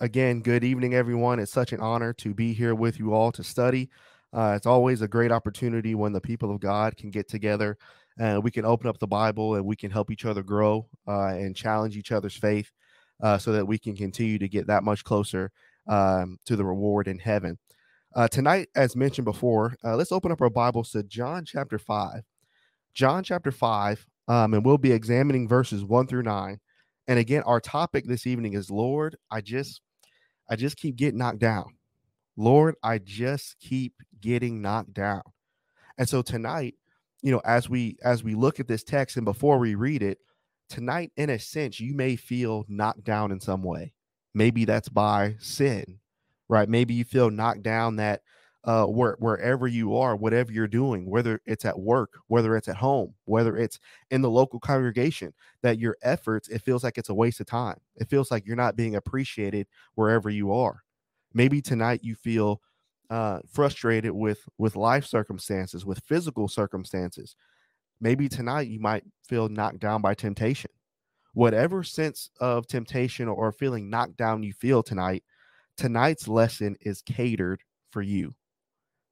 again, good evening, everyone. It's such an honor to be here with you all to study. Uh, it's always a great opportunity when the people of God can get together and we can open up the Bible and we can help each other grow uh, and challenge each other's faith uh, so that we can continue to get that much closer um, to the reward in heaven. Uh, tonight, as mentioned before, uh, let's open up our Bibles to John chapter 5. John chapter 5, um, and we'll be examining verses 1 through 9. And again, our topic this evening is Lord, I just I just keep getting knocked down. Lord, I just keep getting knocked down. And so tonight, you know, as we as we look at this text and before we read it, tonight in a sense you may feel knocked down in some way. Maybe that's by sin, right? Maybe you feel knocked down that uh, where, wherever you are, whatever you're doing, whether it's at work, whether it's at home, whether it's in the local congregation, that your efforts, it feels like it's a waste of time. It feels like you're not being appreciated wherever you are. Maybe tonight you feel uh, frustrated with with life circumstances, with physical circumstances. Maybe tonight you might feel knocked down by temptation. Whatever sense of temptation or feeling knocked down you feel tonight, tonight's lesson is catered for you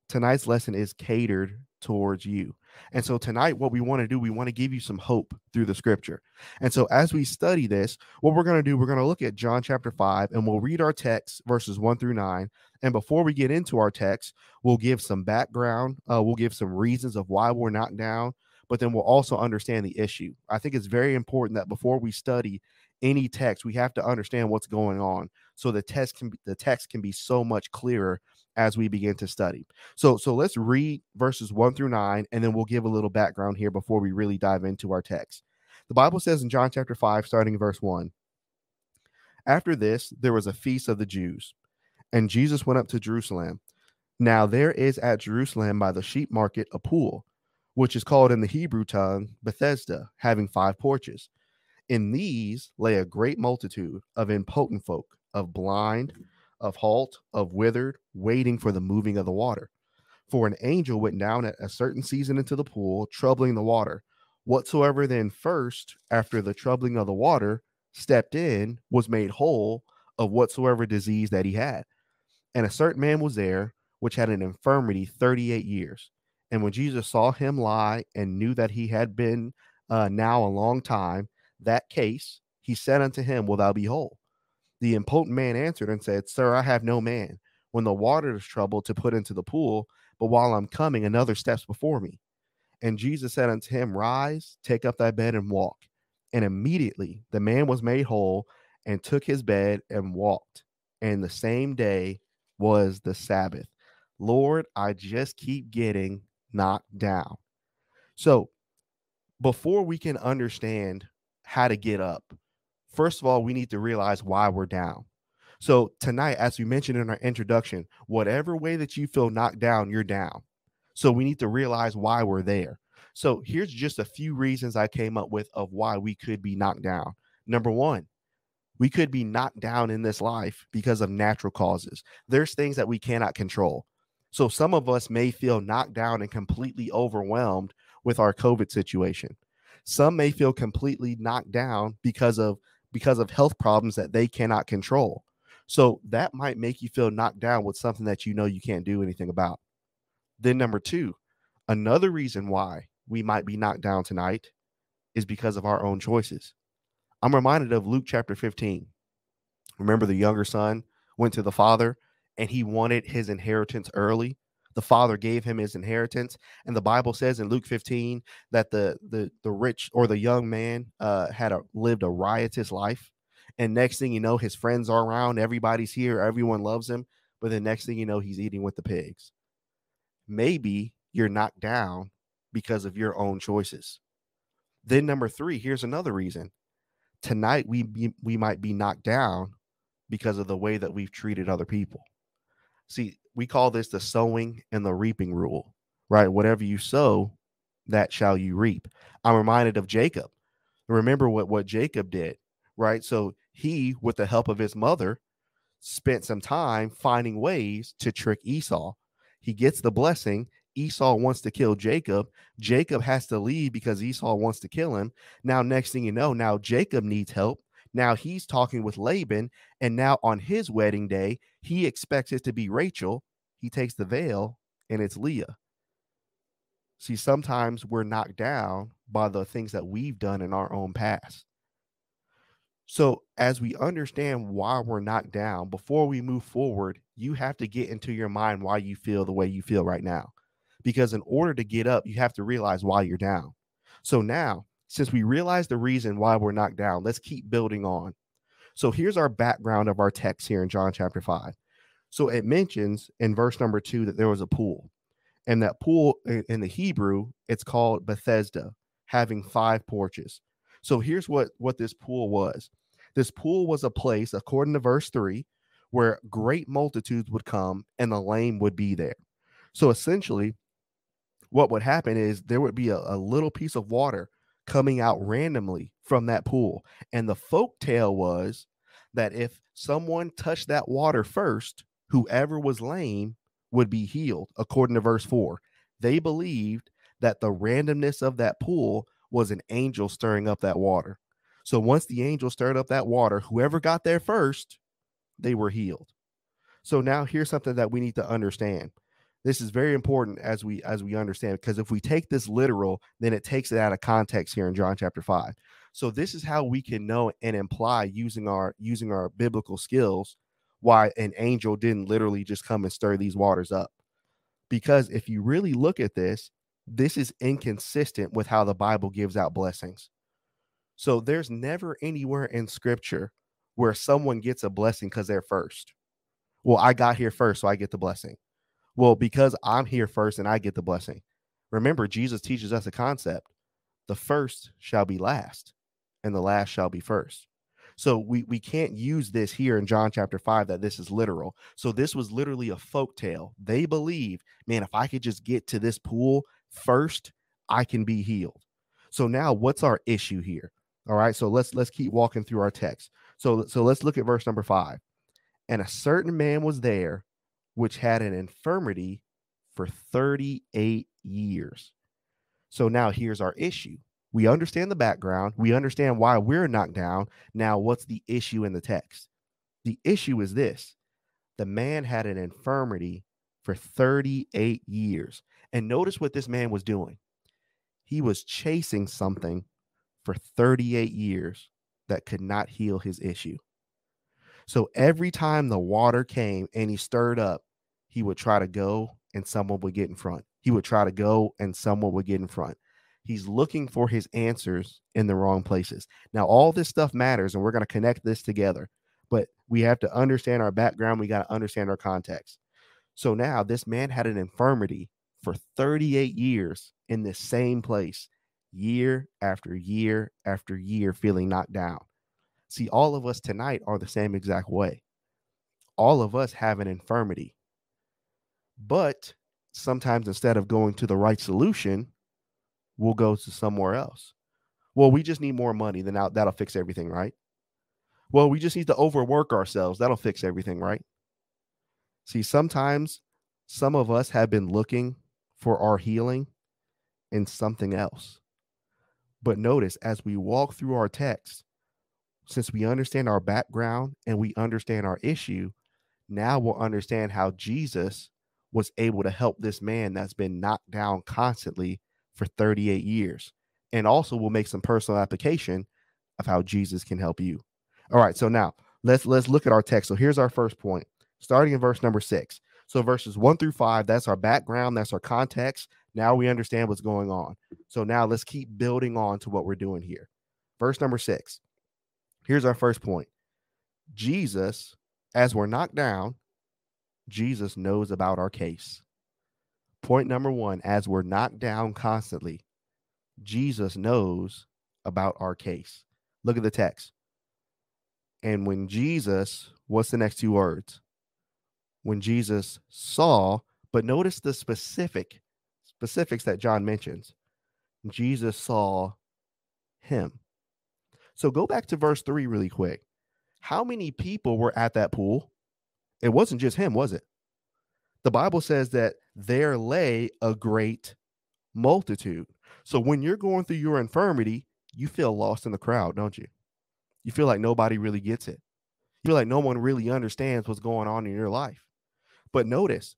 tonight's lesson is catered towards you. And so tonight, what we want to do, we want to give you some hope through the scripture. And so as we study this, what we're going to do, we're going to look at John chapter 5 and we'll read our text, verses 1 through 9. And before we get into our text, we'll give some background, uh, we'll give some reasons of why we're not down, but then we'll also understand the issue. I think it's very important that before we study any text, we have to understand what's going on so the text can be, the text can be so much clearer as we begin to study. So so let's read verses 1 through 9 and then we'll give a little background here before we really dive into our text. The Bible says in John chapter 5 starting in verse 1. After this there was a feast of the Jews and Jesus went up to Jerusalem. Now there is at Jerusalem by the sheep market a pool which is called in the Hebrew tongue Bethesda, having five porches. In these lay a great multitude of impotent folk, of blind, of halt, of withered, waiting for the moving of the water. For an angel went down at a certain season into the pool, troubling the water. Whatsoever then first, after the troubling of the water, stepped in, was made whole of whatsoever disease that he had. And a certain man was there, which had an infirmity 38 years. And when Jesus saw him lie and knew that he had been uh, now a long time, that case, he said unto him, Will thou be whole? The impotent man answered and said, Sir, I have no man when the water is troubled to put into the pool, but while I'm coming, another steps before me. And Jesus said unto him, Rise, take up thy bed and walk. And immediately the man was made whole and took his bed and walked. And the same day was the Sabbath. Lord, I just keep getting knocked down. So, before we can understand how to get up, first of all, we need to realize why we're down. So tonight, as we mentioned in our introduction, whatever way that you feel knocked down, you're down. So we need to realize why we're there. So here's just a few reasons I came up with of why we could be knocked down. Number one, we could be knocked down in this life because of natural causes. There's things that we cannot control. So some of us may feel knocked down and completely overwhelmed with our COVID situation. Some may feel completely knocked down because of because of health problems that they cannot control. So that might make you feel knocked down with something that you know you can't do anything about. Then, number two, another reason why we might be knocked down tonight is because of our own choices. I'm reminded of Luke chapter 15. Remember, the younger son went to the father and he wanted his inheritance early. The father gave him his inheritance, and the Bible says in Luke 15 that the the the rich or the young man uh, had a, lived a riotous life. And next thing you know, his friends are around, everybody's here, everyone loves him. But the next thing you know, he's eating with the pigs. Maybe you're knocked down because of your own choices. Then number three, here's another reason. Tonight we be, we might be knocked down because of the way that we've treated other people. See, we call this the sowing and the reaping rule, right? Whatever you sow, that shall you reap. I'm reminded of Jacob. Remember what what Jacob did, right? So he, with the help of his mother, spent some time finding ways to trick Esau. He gets the blessing. Esau wants to kill Jacob. Jacob has to leave because Esau wants to kill him. Now, next thing you know, now Jacob needs help Now he's talking with Laban, and now on his wedding day, he expects it to be Rachel. He takes the veil, and it's Leah. See, sometimes we're knocked down by the things that we've done in our own past. So, as we understand why we're knocked down, before we move forward, you have to get into your mind why you feel the way you feel right now. Because in order to get up, you have to realize why you're down. So, now, since we realize the reason why we're knocked down, let's keep building on. So, here's our background of our text here in John chapter 5. So, it mentions in verse number two that there was a pool. And that pool in the Hebrew, it's called Bethesda, having five porches. So here's what what this pool was. This pool was a place, according to verse 3, where great multitudes would come and the lame would be there. So essentially, what would happen is there would be a, a little piece of water coming out randomly from that pool. And the folk tale was that if someone touched that water first, whoever was lame would be healed, according to verse 4. They believed that the randomness of that pool was an angel stirring up that water. So once the angel stirred up that water, whoever got there first, they were healed. So now here's something that we need to understand. This is very important as we as we understand because if we take this literal, then it takes it out of context here in John chapter 5. So this is how we can know and imply using our using our biblical skills why an angel didn't literally just come and stir these waters up. Because if you really look at this, this is inconsistent with how the Bible gives out blessings. So there's never anywhere in scripture where someone gets a blessing because they're first. Well, I got here first, so I get the blessing. Well, because I'm here first and I get the blessing. Remember, Jesus teaches us a concept the first shall be last, and the last shall be first. So we we can't use this here in John chapter 5 that this is literal. So this was literally a folk tale. They believe, man, if I could just get to this pool first, I can be healed. So now what's our issue here? All right, so let's let's keep walking through our text. So so let's look at verse number 5. And a certain man was there which had an infirmity for 38 years. So now here's our issue. We understand the background. We understand why we're knocked down. Now, what's the issue in the text? The issue is this the man had an infirmity for 38 years. And notice what this man was doing. He was chasing something for 38 years that could not heal his issue. So every time the water came and he stirred up, he would try to go and someone would get in front. He would try to go and someone would get in front. He's looking for his answers in the wrong places. Now, all this stuff matters, and we're going to connect this together, but we have to understand our background. We got to understand our context. So now this man had an infirmity for 38 years in the same place, year after year after year, feeling knocked down. See, all of us tonight are the same exact way. All of us have an infirmity. But sometimes instead of going to the right solution, we'll go to somewhere else. Well, we just need more money, then that'll fix everything, right? Well, we just need to overwork ourselves. That'll fix everything, right? See, sometimes some of us have been looking for our healing in something else. But notice as we walk through our text, since we understand our background and we understand our issue, now we'll understand how Jesus was able to help this man that's been knocked down constantly for 38 years. And also we'll make some personal application of how Jesus can help you. All right, so now let's let's look at our text. So here's our first point, starting in verse number 6. So verses 1 through 5, that's our background, that's our context. Now we understand what's going on. So now let's keep building on to what we're doing here. Verse number 6. Here's our first point. Jesus, as we're knocked down, Jesus knows about our case. Point number one as we're knocked down constantly, Jesus knows about our case. Look at the text. And when Jesus, what's the next two words? When Jesus saw, but notice the specific specifics that John mentions. Jesus saw him. So go back to verse 3 really quick. How many people were at that pool? It wasn't just him, was it? the Bible says that there lay a great multitude. So when you're going through your infirmity, you feel lost in the crowd, don't you? You feel like nobody really gets it. You feel like no one really understands what's going on in your life. But notice,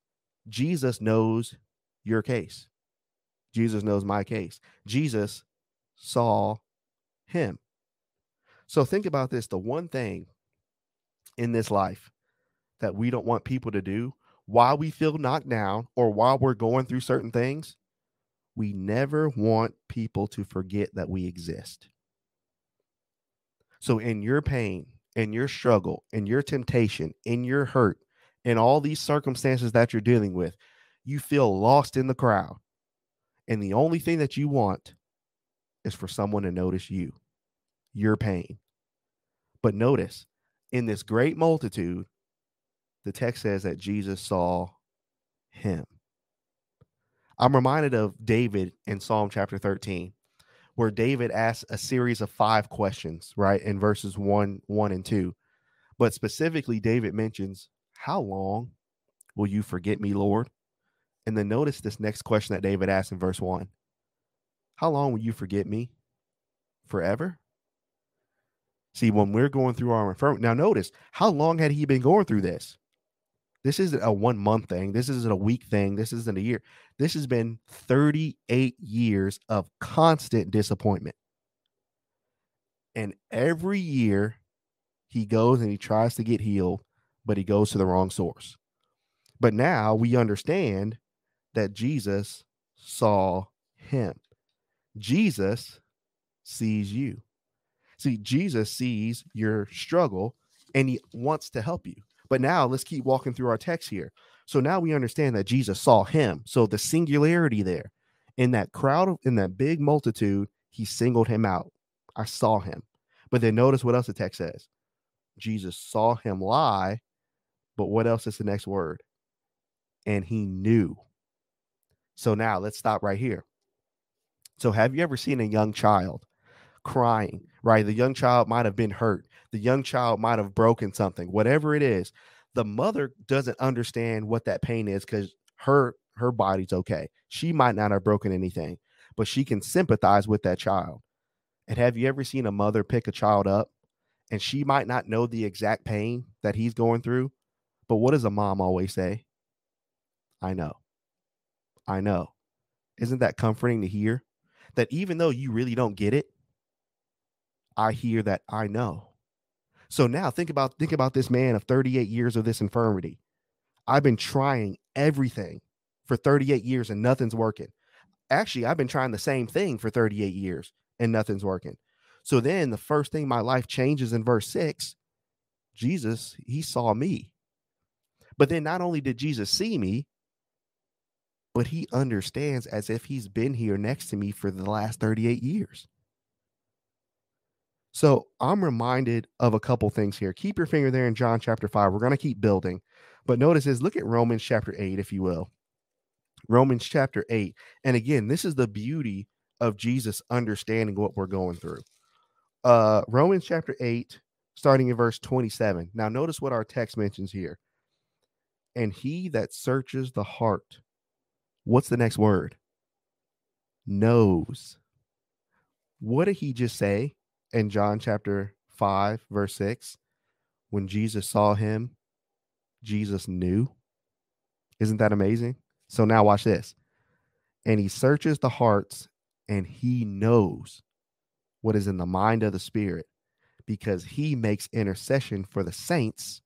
Jesus knows your case. Jesus knows my case. Jesus saw him. So think about this the one thing in this life that we don't want people to do while we feel knocked down or while we're going through certain things, we never want people to forget that we exist. So, in your pain, in your struggle, in your temptation, in your hurt, in all these circumstances that you're dealing with, you feel lost in the crowd. And the only thing that you want is for someone to notice you, your pain. But notice, in this great multitude, the text says that Jesus saw him. I'm reminded of David in Psalm chapter 13, where David asks a series of five questions, right, in verses one, one, and two. But specifically, David mentions, How long will you forget me, Lord? And then notice this next question that David asks in verse one How long will you forget me? Forever? See, when we're going through our infirmity, now notice how long had he been going through this? This isn't a one month thing. This isn't a week thing. This isn't a year. This has been 38 years of constant disappointment. And every year he goes and he tries to get healed, but he goes to the wrong source. But now we understand that Jesus saw him. Jesus sees you. See, Jesus sees your struggle and he wants to help you. But now let's keep walking through our text here. So now we understand that Jesus saw him. So the singularity there in that crowd, in that big multitude, he singled him out. I saw him. But then notice what else the text says Jesus saw him lie. But what else is the next word? And he knew. So now let's stop right here. So, have you ever seen a young child crying, right? The young child might have been hurt the young child might have broken something, whatever it is. The mother doesn't understand what that pain is because her her body's okay. She might not have broken anything, but she can sympathize with that child. And have you ever seen a mother pick a child up and she might not know the exact pain that he's going through? But what does a mom always say? I know. I know. Isn't that comforting to hear? That even though you really don't get it, I hear that I know. So now think about think about this man of 38 years of this infirmity. I've been trying everything for 38 years and nothing's working. Actually, I've been trying the same thing for 38 years and nothing's working. So then the first thing my life changes in verse 6, Jesus, he saw me. But then not only did Jesus see me, but he understands as if he's been here next to me for the last 38 years. So I'm reminded of a couple things here. Keep your finger there in John chapter 5. We're going to keep building. But notice is look at Romans chapter 8, if you will. Romans chapter 8. And again, this is the beauty of Jesus understanding what we're going through. Uh Romans chapter 8, starting in verse 27. Now notice what our text mentions here. And he that searches the heart, what's the next word? Knows. What did he just say? In John chapter 5, verse 6, when Jesus saw him, Jesus knew. Isn't that amazing? So now watch this. And he searches the hearts and he knows what is in the mind of the Spirit because he makes intercession for the saints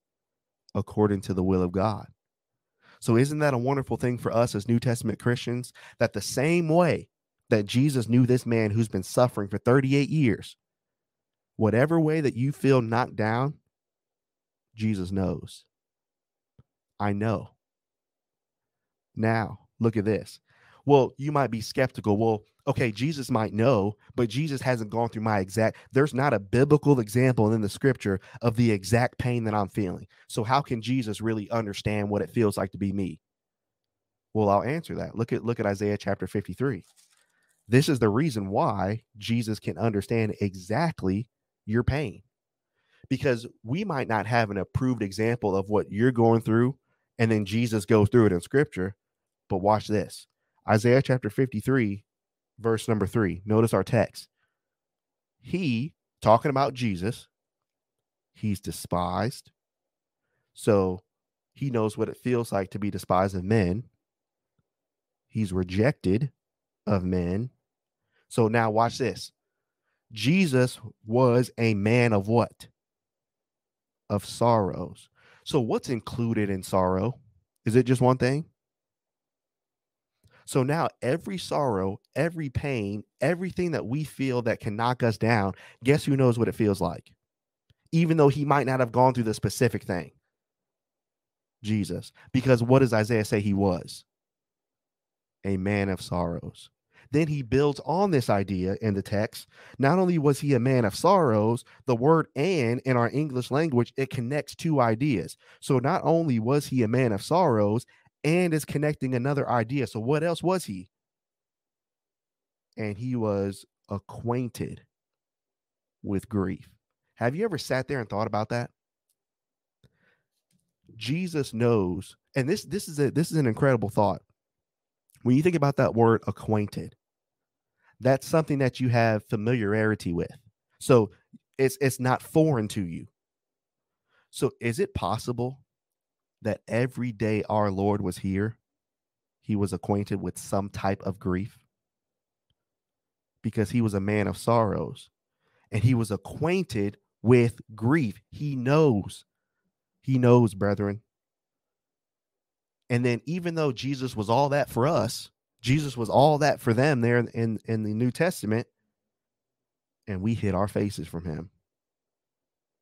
according to the will of God. So, isn't that a wonderful thing for us as New Testament Christians that the same way that Jesus knew this man who's been suffering for 38 years, whatever way that you feel knocked down, Jesus knows. I know. Now, look at this. Well, you might be skeptical. Well, okay, Jesus might know, but Jesus hasn't gone through my exact. There's not a biblical example in the scripture of the exact pain that I'm feeling. So, how can Jesus really understand what it feels like to be me? Well, I'll answer that. Look at look at Isaiah chapter 53. This is the reason why Jesus can understand exactly your pain because we might not have an approved example of what you're going through and then Jesus goes through it in scripture. But watch this Isaiah chapter 53, verse number three. Notice our text. He, talking about Jesus, he's despised. So he knows what it feels like to be despised of men. He's rejected of men. So now watch this. Jesus was a man of what? Of sorrows. So what's included in sorrow? Is it just one thing? So now every sorrow, every pain, everything that we feel that can knock us down, guess who knows what it feels like? Even though he might not have gone through the specific thing. Jesus. Because what does Isaiah say he was? A man of sorrows. Then he builds on this idea in the text. Not only was he a man of sorrows, the word and in our English language, it connects two ideas. So not only was he a man of sorrows, and is connecting another idea. So what else was he? And he was acquainted with grief. Have you ever sat there and thought about that? Jesus knows, and this this is a this is an incredible thought. When you think about that word acquainted, that's something that you have familiarity with. So it's it's not foreign to you. So is it possible that every day our Lord was here, he was acquainted with some type of grief? Because he was a man of sorrows and he was acquainted with grief. He knows he knows, brethren. And then, even though Jesus was all that for us, Jesus was all that for them there in, in, the New Testament, and we hid our faces from him.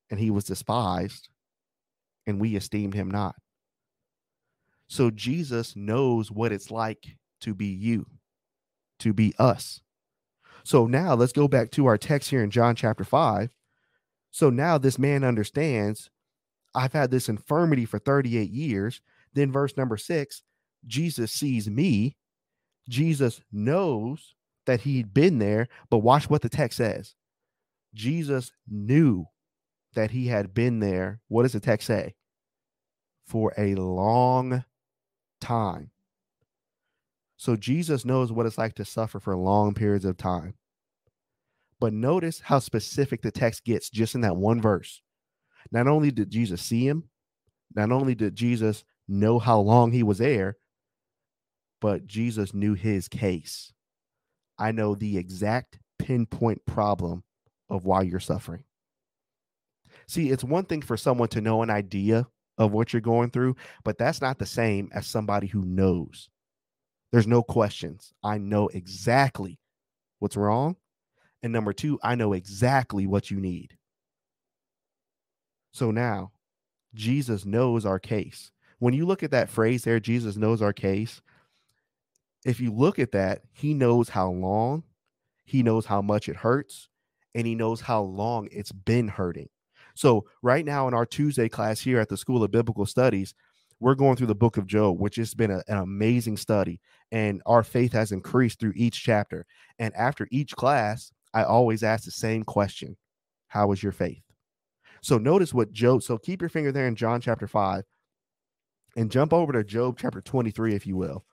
And he was despised, and we esteemed him not. So Jesus knows what it's like to be you, to be us. So now let's go back to our text here in John chapter 5. So now this man understands I've had this infirmity for 38 years. Then, verse number six, Jesus sees me. Jesus knows that he'd been there, but watch what the text says. Jesus knew that he had been there. What does the text say? For a long time. So Jesus knows what it's like to suffer for long periods of time. But notice how specific the text gets just in that one verse. Not only did Jesus see him, not only did Jesus know how long he was there, but Jesus knew his case. I know the exact pinpoint problem of why you're suffering. See, it's one thing for someone to know an idea of what you're going through, but that's not the same as somebody who knows. There's no questions. I know exactly what's wrong. And number two, I know exactly what you need. So now Jesus knows our case. When you look at that phrase there, Jesus knows our case. If you look at that, he knows how long, he knows how much it hurts, and he knows how long it's been hurting. So, right now in our Tuesday class here at the School of Biblical Studies, we're going through the book of Job, which has been a, an amazing study. And our faith has increased through each chapter. And after each class, I always ask the same question How is your faith? So notice what Job, so keep your finger there in John chapter 5 and jump over to Job chapter 23, if you will.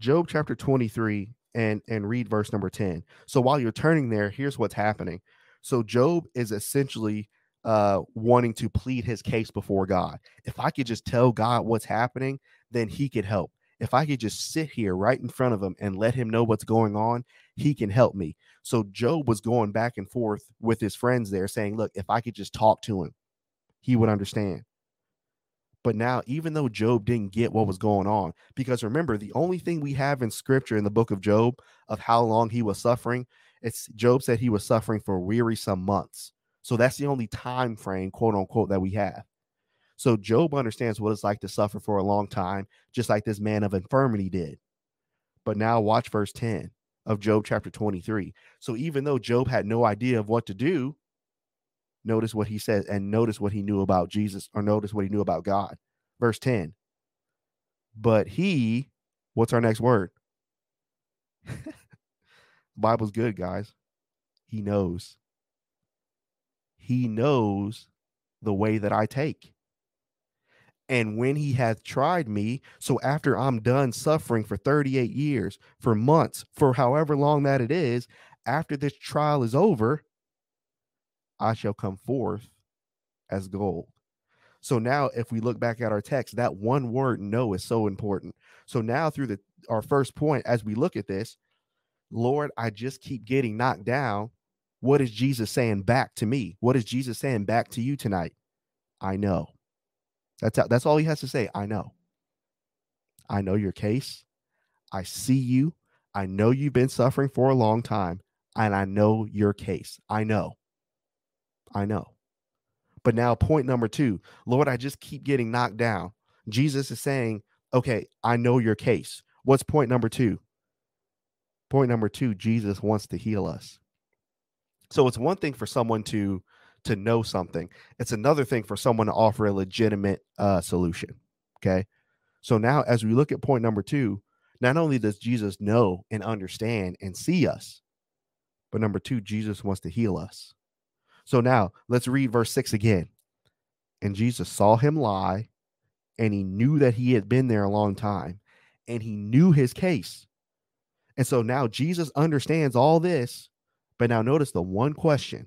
Job chapter 23 and and read verse number 10. So while you're turning there, here's what's happening. So Job is essentially uh wanting to plead his case before God. If I could just tell God what's happening, then he could help. If I could just sit here right in front of him and let him know what's going on, he can help me. So Job was going back and forth with his friends there saying, Look, if I could just talk to him, he would understand. But now, even though Job didn't get what was going on, because remember, the only thing we have in scripture in the book of Job of how long he was suffering, it's Job said he was suffering for wearisome months. So that's the only time frame, quote unquote, that we have. So Job understands what it's like to suffer for a long time, just like this man of infirmity did. But now watch verse 10 of Job chapter 23. So even though Job had no idea of what to do, notice what he says and notice what he knew about Jesus or notice what he knew about God. Verse 10. But he, what's our next word? Bible's good, guys. He knows. He knows the way that I take. And when he hath tried me, so after I'm done suffering for 38 years, for months, for however long that it is, after this trial is over, I shall come forth as gold. So now if we look back at our text, that one word know is so important. So now through the our first point as we look at this, Lord, I just keep getting knocked down. What is Jesus saying back to me? What is Jesus saying back to you tonight? I know. That's that's all he has to say. I know. I know your case. I see you. I know you've been suffering for a long time, and I know your case. I know. I know. But now, point number two Lord, I just keep getting knocked down. Jesus is saying, okay, I know your case. What's point number two? Point number two, Jesus wants to heal us. So it's one thing for someone to to know something. It's another thing for someone to offer a legitimate uh, solution. Okay. So now, as we look at point number two, not only does Jesus know and understand and see us, but number two, Jesus wants to heal us. So now let's read verse six again. And Jesus saw him lie, and he knew that he had been there a long time, and he knew his case. And so now Jesus understands all this. But now notice the one question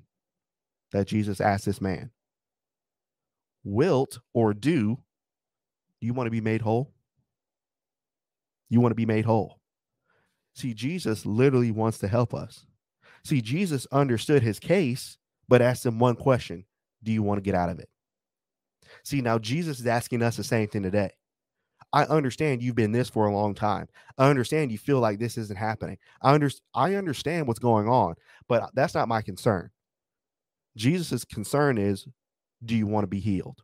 that Jesus asked this man Wilt or do you want to be made whole? You want to be made whole. See, Jesus literally wants to help us. See, Jesus understood his case but ask them one question Do you want to get out of it? See, now Jesus is asking us the same thing today. I understand you've been this for a long time. I understand you feel like this isn't happening. I, under, I understand what's going on, but that's not my concern. Jesus' concern is do you want to be healed?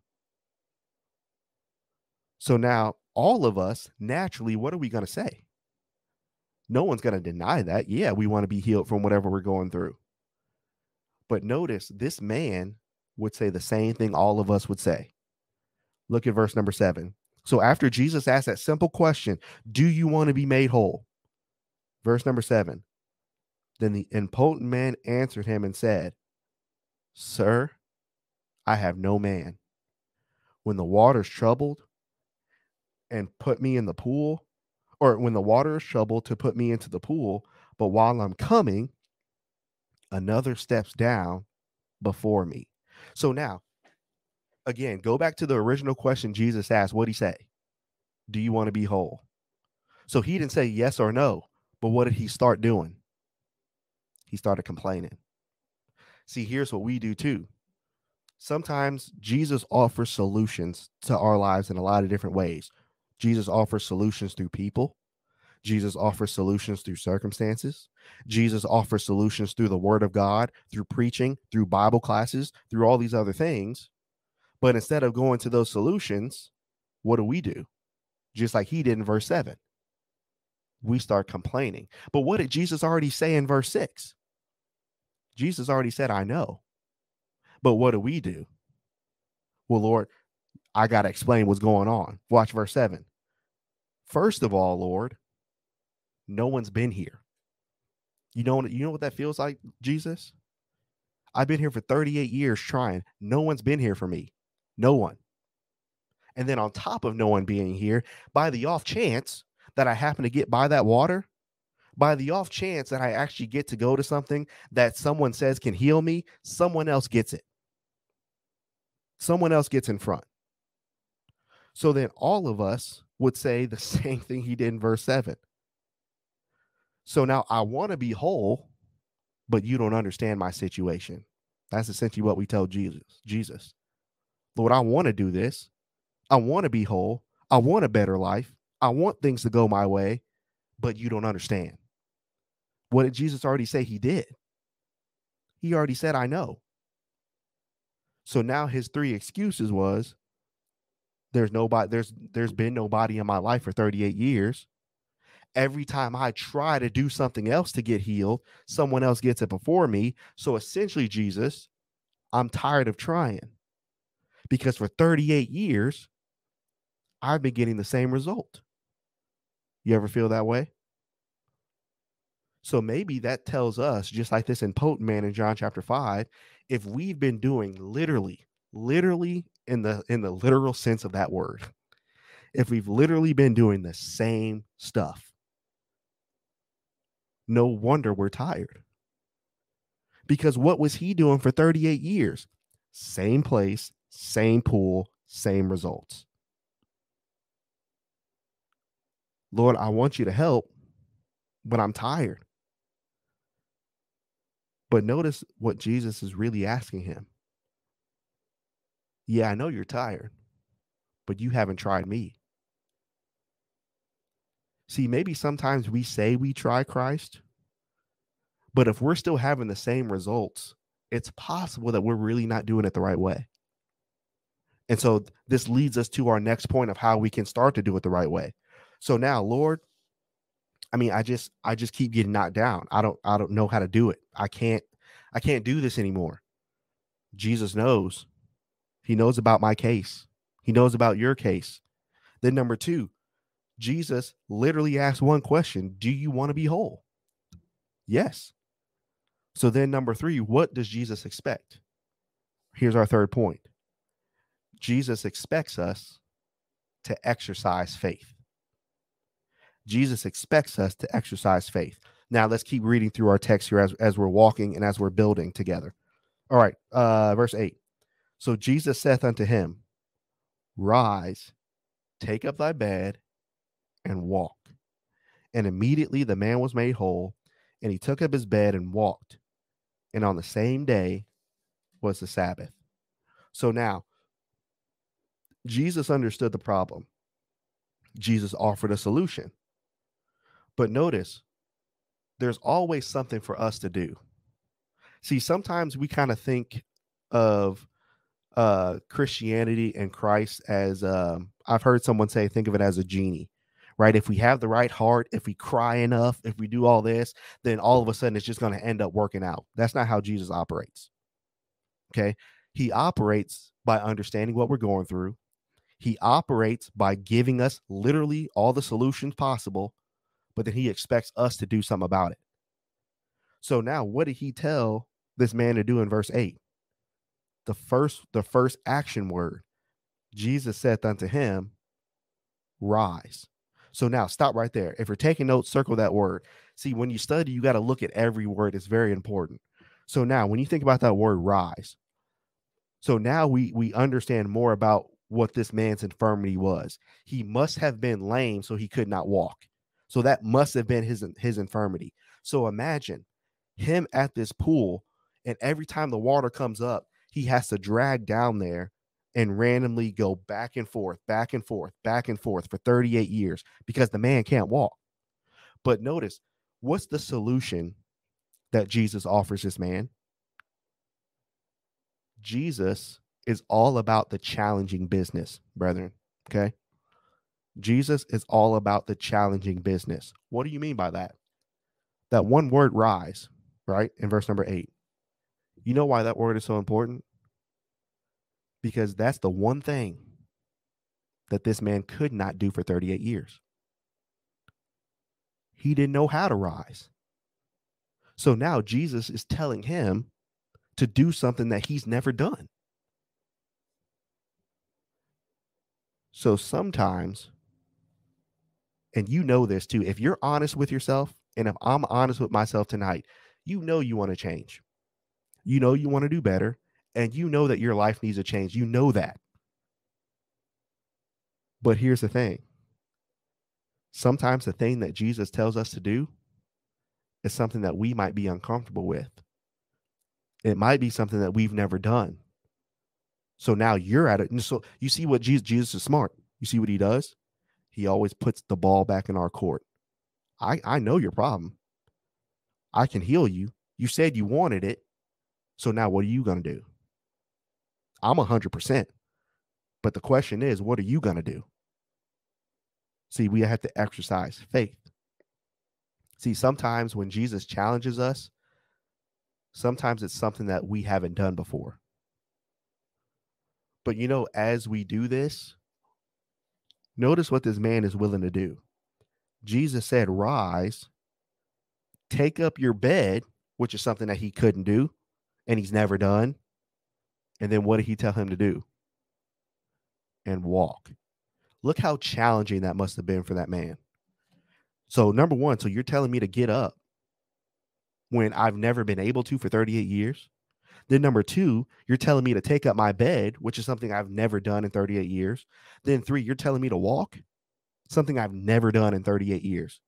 So now, all of us, naturally, what are we going to say? No one's going to deny that. Yeah, we want to be healed from whatever we're going through. But notice this man would say the same thing all of us would say. Look at verse number seven. So after Jesus asked that simple question, Do you want to be made whole? Verse number seven. Then the impotent man answered him and said, Sir, I have no man. When the water's troubled and put me in the pool, or when the water is troubled to put me into the pool, but while I'm coming, another steps down before me. So now, again, go back to the original question Jesus asked. What did he say? Do you want to be whole? So he didn't say yes or no, but what did he start doing? He started complaining. See, here's what we do too. Sometimes Jesus offers solutions to our lives in a lot of different ways. Jesus offers solutions through people. Jesus offers solutions through circumstances. Jesus offers solutions through the word of God, through preaching, through Bible classes, through all these other things. But instead of going to those solutions, what do we do? Just like he did in verse 7. We start complaining. But what did Jesus already say in verse 6? Jesus already said, I know. But what do we do? Well, Lord, I got to explain what's going on. Watch verse 7. First of all, Lord, no one's been here. You know, you know what that feels like, Jesus? I've been here for 38 years trying. No one's been here for me. No one. And then on top of no one being here, by the off chance that I happen to get by that water, by the off chance that I actually get to go to something that someone says can heal me, someone else gets it. Someone else gets in front. So then all of us would say the same thing he did in verse 7. So now I want to be whole, but you don't understand my situation. That's essentially what we tell Jesus. Jesus, Lord, I want to do this. I want to be whole. I want a better life. I want things to go my way, but you don't understand. What did Jesus already say he did? He already said, I know. So now his three excuses was there's nobody, there's there's been nobody in my life for 38 years every time I try to do something else to get healed, someone else gets it before me. So essentially, Jesus, I'm tired of trying because for 38 years, I've been getting the same result. You ever feel that way? So maybe that tells us, just like this impotent man in John chapter 5, if we've been doing literally, literally in the in the literal sense of that word, if we've literally been doing the same stuff no wonder we're tired. Because what was he doing for 38 years? Same place, same pool, same results. Lord, I want you to help, but I'm tired. But notice what Jesus is really asking him. Yeah, I know you're tired, but you haven't tried me. See, maybe sometimes we say we try Christ, but if we're still having the same results, it's possible that we're really not doing it the right way. And so this leads us to our next point of how we can start to do it the right way. So now, Lord, I mean, I just I just keep getting knocked down. I don't I don't know how to do it. I can't I can't do this anymore. Jesus knows. He knows about my case. He knows about your case. Then number 2, Jesus literally asked one question, do you want to be whole? Yes. So then number 3, what does Jesus expect? Here's our third point. Jesus expects us to exercise faith. Jesus expects us to exercise faith. Now let's keep reading through our text here as, as we're walking and as we're building together. All right, uh, verse 8. So Jesus saith unto him, Rise, take up thy bed, and walk. And immediately the man was made whole, and he took up his bed and walked. And on the same day was the Sabbath. So now, Jesus understood the problem. Jesus offered a solution. But notice, there's always something for us to do. See, sometimes we kind of think of uh, Christianity and Christ as um, I've heard someone say, think of it as a genie, right? If we have the right heart, if we cry enough, if we do all this, then all of a sudden it's just going to end up working out. That's not how Jesus operates. Okay. He operates by understanding what we're going through, he operates by giving us literally all the solutions possible but then he expects us to do something about it. So now what did he tell this man to do in verse 8? The first the first action word. Jesus said unto him, rise. So now stop right there. If you're taking notes, circle that word. See, when you study, you got to look at every word. It's very important. So now when you think about that word rise, so now we we understand more about what this man's infirmity was. He must have been lame so he could not walk. So that must have been his his infirmity. So imagine him at this pool, and every time the water comes up, he has to drag down there and randomly go back and forth, back and forth, back and forth for 38 years because the man can't walk. But notice, what's the solution that Jesus offers this man? Jesus is all about the challenging business, brethren. Okay. Jesus is all about the challenging business. What do you mean by that? That one word rise, right? In verse number eight. You know why that word is so important? Because that's the one thing that this man could not do for 38 years. He didn't know how to rise. So now Jesus is telling him to do something that he's never done. So sometimes and you know this too. If you're honest with yourself, and if I'm honest with myself tonight, you know you want to change. You know you want to do better, and you know that your life needs a change. You know that. But here's the thing sometimes the thing that Jesus tells us to do is something that we might be uncomfortable with. It might be something that we've never done. So now you're at it. And so you see what Jesus, Jesus is smart. You see what he does? he always puts the ball back in our court. I, I know your problem. I can heal you. You said you wanted it. So now what are you going to do? I'm 100%. But the question is, what are you going to do? See, we have to exercise faith. See, sometimes when Jesus challenges us, sometimes it's something that we haven't done before. But you know, as we do this, Notice what this man is willing to do. Jesus said, Rise, take up your bed, which is something that he couldn't do and he's never done. And then what did he tell him to do? And walk. Look how challenging that must have been for that man. So, number one, so you're telling me to get up when I've never been able to for 38 years? Then number two, you're telling me to take up my bed, which is something I've never done in 38 years. Then three, you're telling me to walk, something I've never done in 38 years.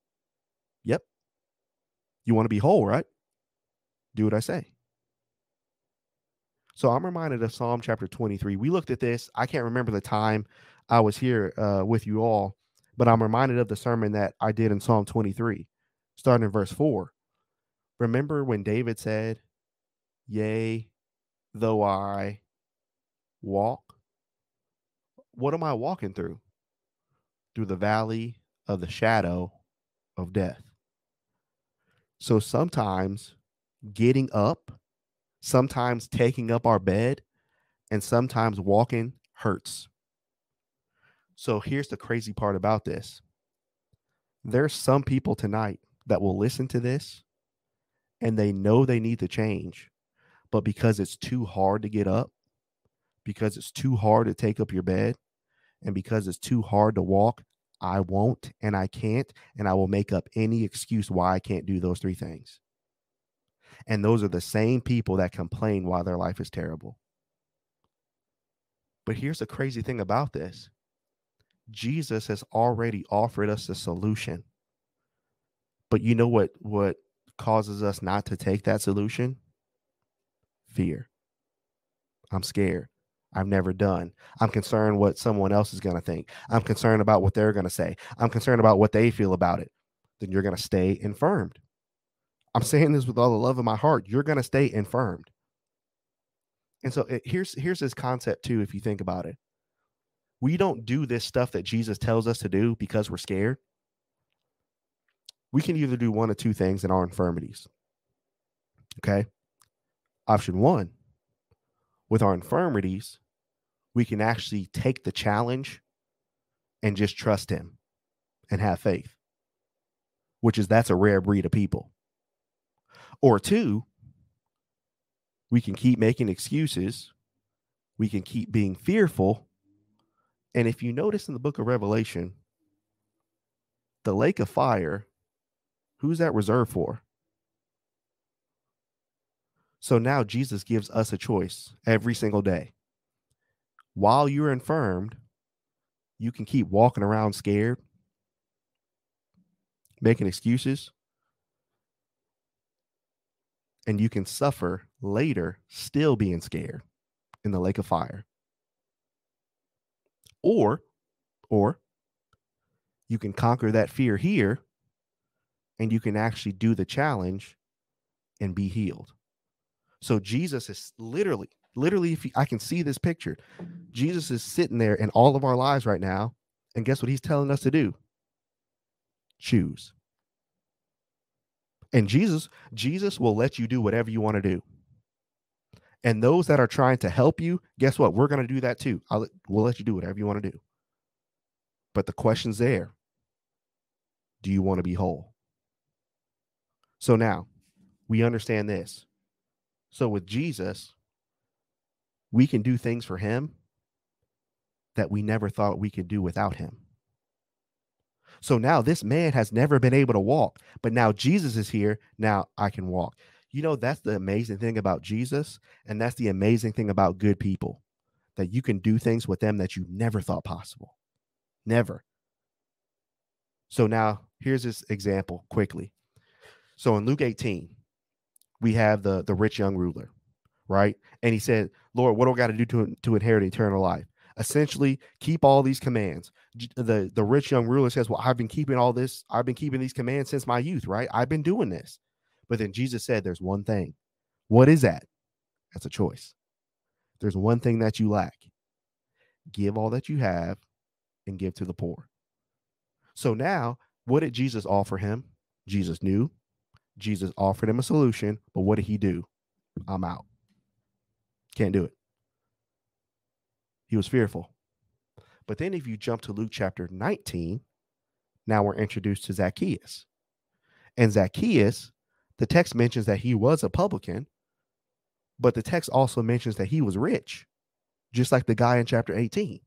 Yep. You want to be whole, right? Do what I say. So I'm reminded of Psalm chapter 23. We looked at this. I can't remember the time I was here uh, with you all, but I'm reminded of the sermon that I did in Psalm 23, starting in verse 4. Remember when David said, Yea, though I walk? What am I walking through? Through the valley of the shadow of death. So sometimes getting up, sometimes taking up our bed, and sometimes walking hurts. So here's the crazy part about this there's some people tonight that will listen to this and they know they need to change, but because it's too hard to get up, because it's too hard to take up your bed, and because it's too hard to walk, I won't and I can't, and I will make up any excuse why I can't do those three things. And those are the same people that complain why their life is terrible. But here's the crazy thing about this Jesus has already offered us a solution. But you know what what causes us not to take that solution? Fear. I'm scared. I've never done. I'm concerned what someone else is going to think. I'm concerned about what they're going to say. I'm concerned about what they feel about it. Then you're going to stay infirmed. I'm saying this with all the love of my heart. You're going to stay infirmed. And so it, here's here's this concept too if you think about it. We don't do this stuff that Jesus tells us to do because we're scared. We can either do one of two things in our infirmities. Okay? Option 1, with our infirmities, we can actually take the challenge and just trust him and have faith, which is that's a rare breed of people. Or two, we can keep making excuses, we can keep being fearful. And if you notice in the book of Revelation, the lake of fire, who's that reserved for? So now Jesus gives us a choice every single day. While you're infirmed, you can keep walking around scared, making excuses, and you can suffer later still being scared in the lake of fire. Or, or you can conquer that fear here and you can actually do the challenge and be healed. So Jesus is literally, literally, if you, I can see this picture, Jesus is sitting there in all of our lives right now. And guess what he's telling us to do? Choose. And Jesus, Jesus will let you do whatever you want to do. And those that are trying to help you, guess what? We're going to do that too. I'll, we'll let you do whatever you want to do. But the question's there. Do you want to be whole? So now we understand this. So with Jesus, we can do things for him that we never thought we could do without him. So now this man has never been able to walk, but now Jesus is here. Now I can walk. You know, that's the amazing thing about Jesus. And that's the amazing thing about good people that you can do things with them that you never thought possible. Never. So now here's this example quickly. So in Luke 18, we have the the rich young ruler, right? And he said, "Lord, what do I got to do to to inherit eternal life?" Essentially, keep all these commands. The the rich young ruler says, "Well, I've been keeping all this. I've been keeping these commands since my youth, right? I've been doing this." But then Jesus said, "There's one thing. What is that? That's a choice. There's one thing that you lack. Give all that you have and give to the poor." So now, what did Jesus offer him? Jesus knew Jesus offered him a solution, but what did he do? I'm out. Can't do it. He was fearful. But then if you jump to Luke chapter 19, now we're introduced to Zacchaeus. And Zacchaeus, the text mentions that he was a publican, but the text also mentions that he was rich, just like the guy in chapter 18.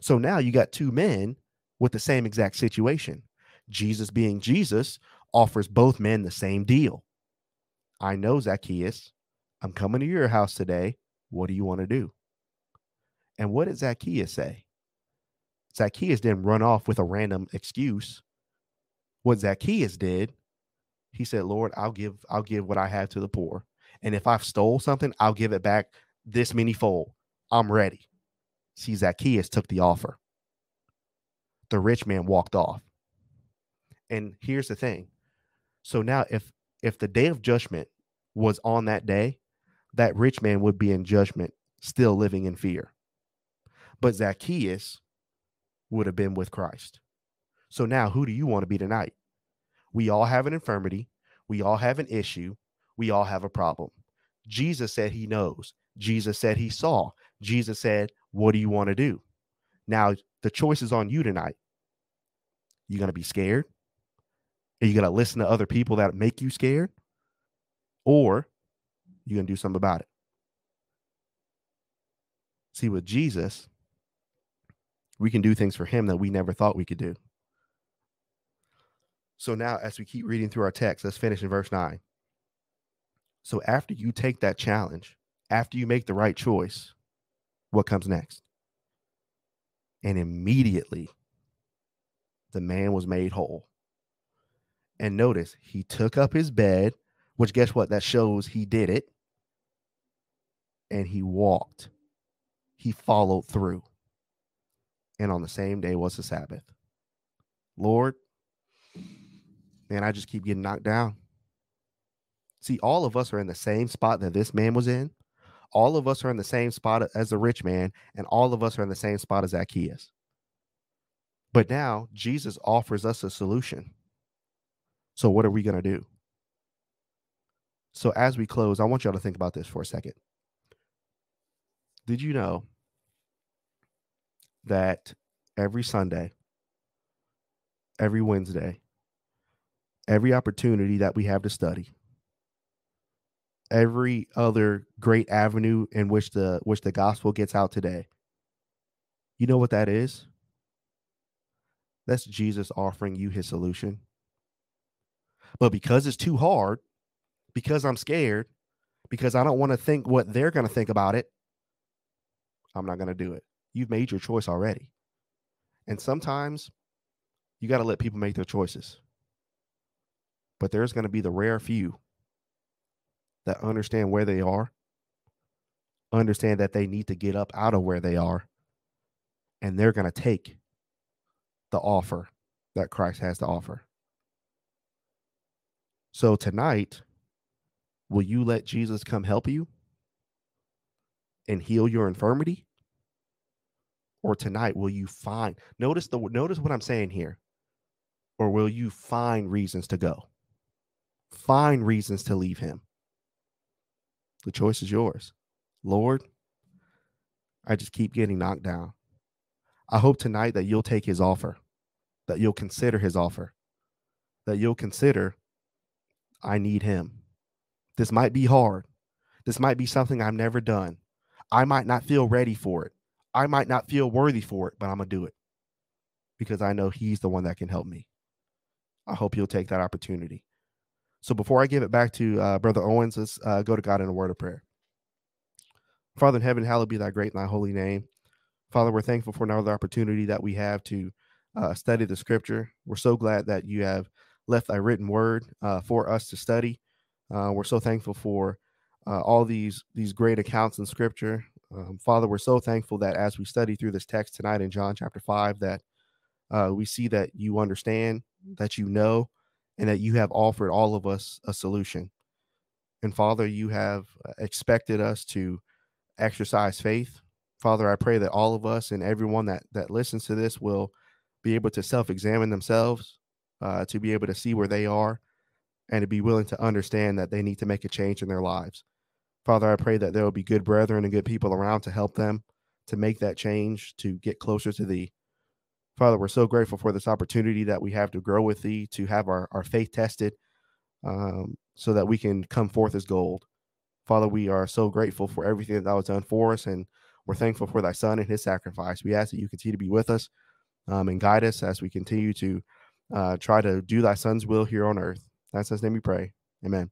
So now you got two men with the same exact situation. Jesus being Jesus offers both men the same deal. I know Zacchaeus. I'm coming to your house today. What do you want to do? And what did Zacchaeus say? Zacchaeus didn't run off with a random excuse. What Zacchaeus did, he said, Lord, I'll give, I'll give what I have to the poor. And if I've stole something, I'll give it back this many fold. I'm ready. See, Zacchaeus took the offer. The rich man walked off. And here's the thing. So now if if the day of judgment was on that day, that rich man would be in judgment, still living in fear. But Zacchaeus would have been with Christ. So now, who do you want to be tonight? We all have an infirmity. We all have an issue. We all have a problem. Jesus said he knows. Jesus said he saw. Jesus said, What do you want to do? Now, the choice is on you tonight. You going to be scared? Are you going to listen to other people that make you scared? Or you going to do something about it? See, with Jesus, we can do things for him that we never thought we could do. So now, as we keep reading through our text, let's finish in verse 9. So after you take that challenge, after you make the right choice, what comes next? And immediately the man was made whole. And notice he took up his bed, which guess what? That shows he did it. And he walked. He followed through and on the same day was the Sabbath. Lord, man, I just keep getting knocked down. See, all of us are in the same spot that this man was in. All of us are in the same spot as the rich man, and all of us are in the same spot as Zacchaeus. But now Jesus offers us a solution. So, what are we going to do? So, as we close, I want y'all to think about this for a second. Did you know that every Sunday, every Wednesday, every opportunity that we have to study, every other great avenue in which the which the gospel gets out today. You know what that is? That's Jesus offering you his solution. But because it's too hard, because I'm scared, because I don't want to think what they're going to think about it, I'm not going to do it. You've made your choice already. And sometimes you got to let people make their choices. But there's going to be the rare few that understand where they are, understand that they need to get up out of where they are, and they're going to take the offer that Christ has to offer. So tonight, will you let Jesus come help you and heal your infirmity? Or tonight will you find notice the notice what i'm saying here. Or will you find reasons to go? Find reasons to leave him. The choice is yours. Lord i just keep getting knocked down. I hope tonight that you'll take his offer that you'll consider his offer that you'll consider i need him. This might be hard. This might be something i've never done. I might not feel ready for it I might not feel worthy for it, but I'm to do it because I know He's the one that can help me. I hope you'll take that opportunity. So before I give it back to uh, Brother Owens, let's uh, go to God in a word of prayer. Father in heaven, hallowed be thy great and thy holy name. Father, we're thankful for another opportunity that we have to uh, study the scripture. We're so glad that you have left thy written word uh, for us to study. Uh, we're so thankful for uh, all these these great accounts in scripture um, Father, we're so thankful that as we study through this text tonight in John chapter 5, that uh, we see that you understand, that you know, and that you have offered all of us a solution. And Father, you have uh, expected us to exercise faith. Father, I pray that all of us and everyone that that listens to this will be able to self-examine themselves, uh, to be able to see where they are, and to be willing to understand that they need to make a change in their lives. Father, I pray that there will be good brethren and good people around to help them to make that change, to get closer to thee. Father, we're so grateful for this opportunity that we have to grow with thee, to have our, our faith tested um, so that we can come forth as gold. Father, we are so grateful for everything that thou hast done for us, and we're thankful for thy son and his sacrifice. We ask that you continue to be with us um, and guide us as we continue to uh, try to do thy son's will here on earth. That's his name we pray. Amen.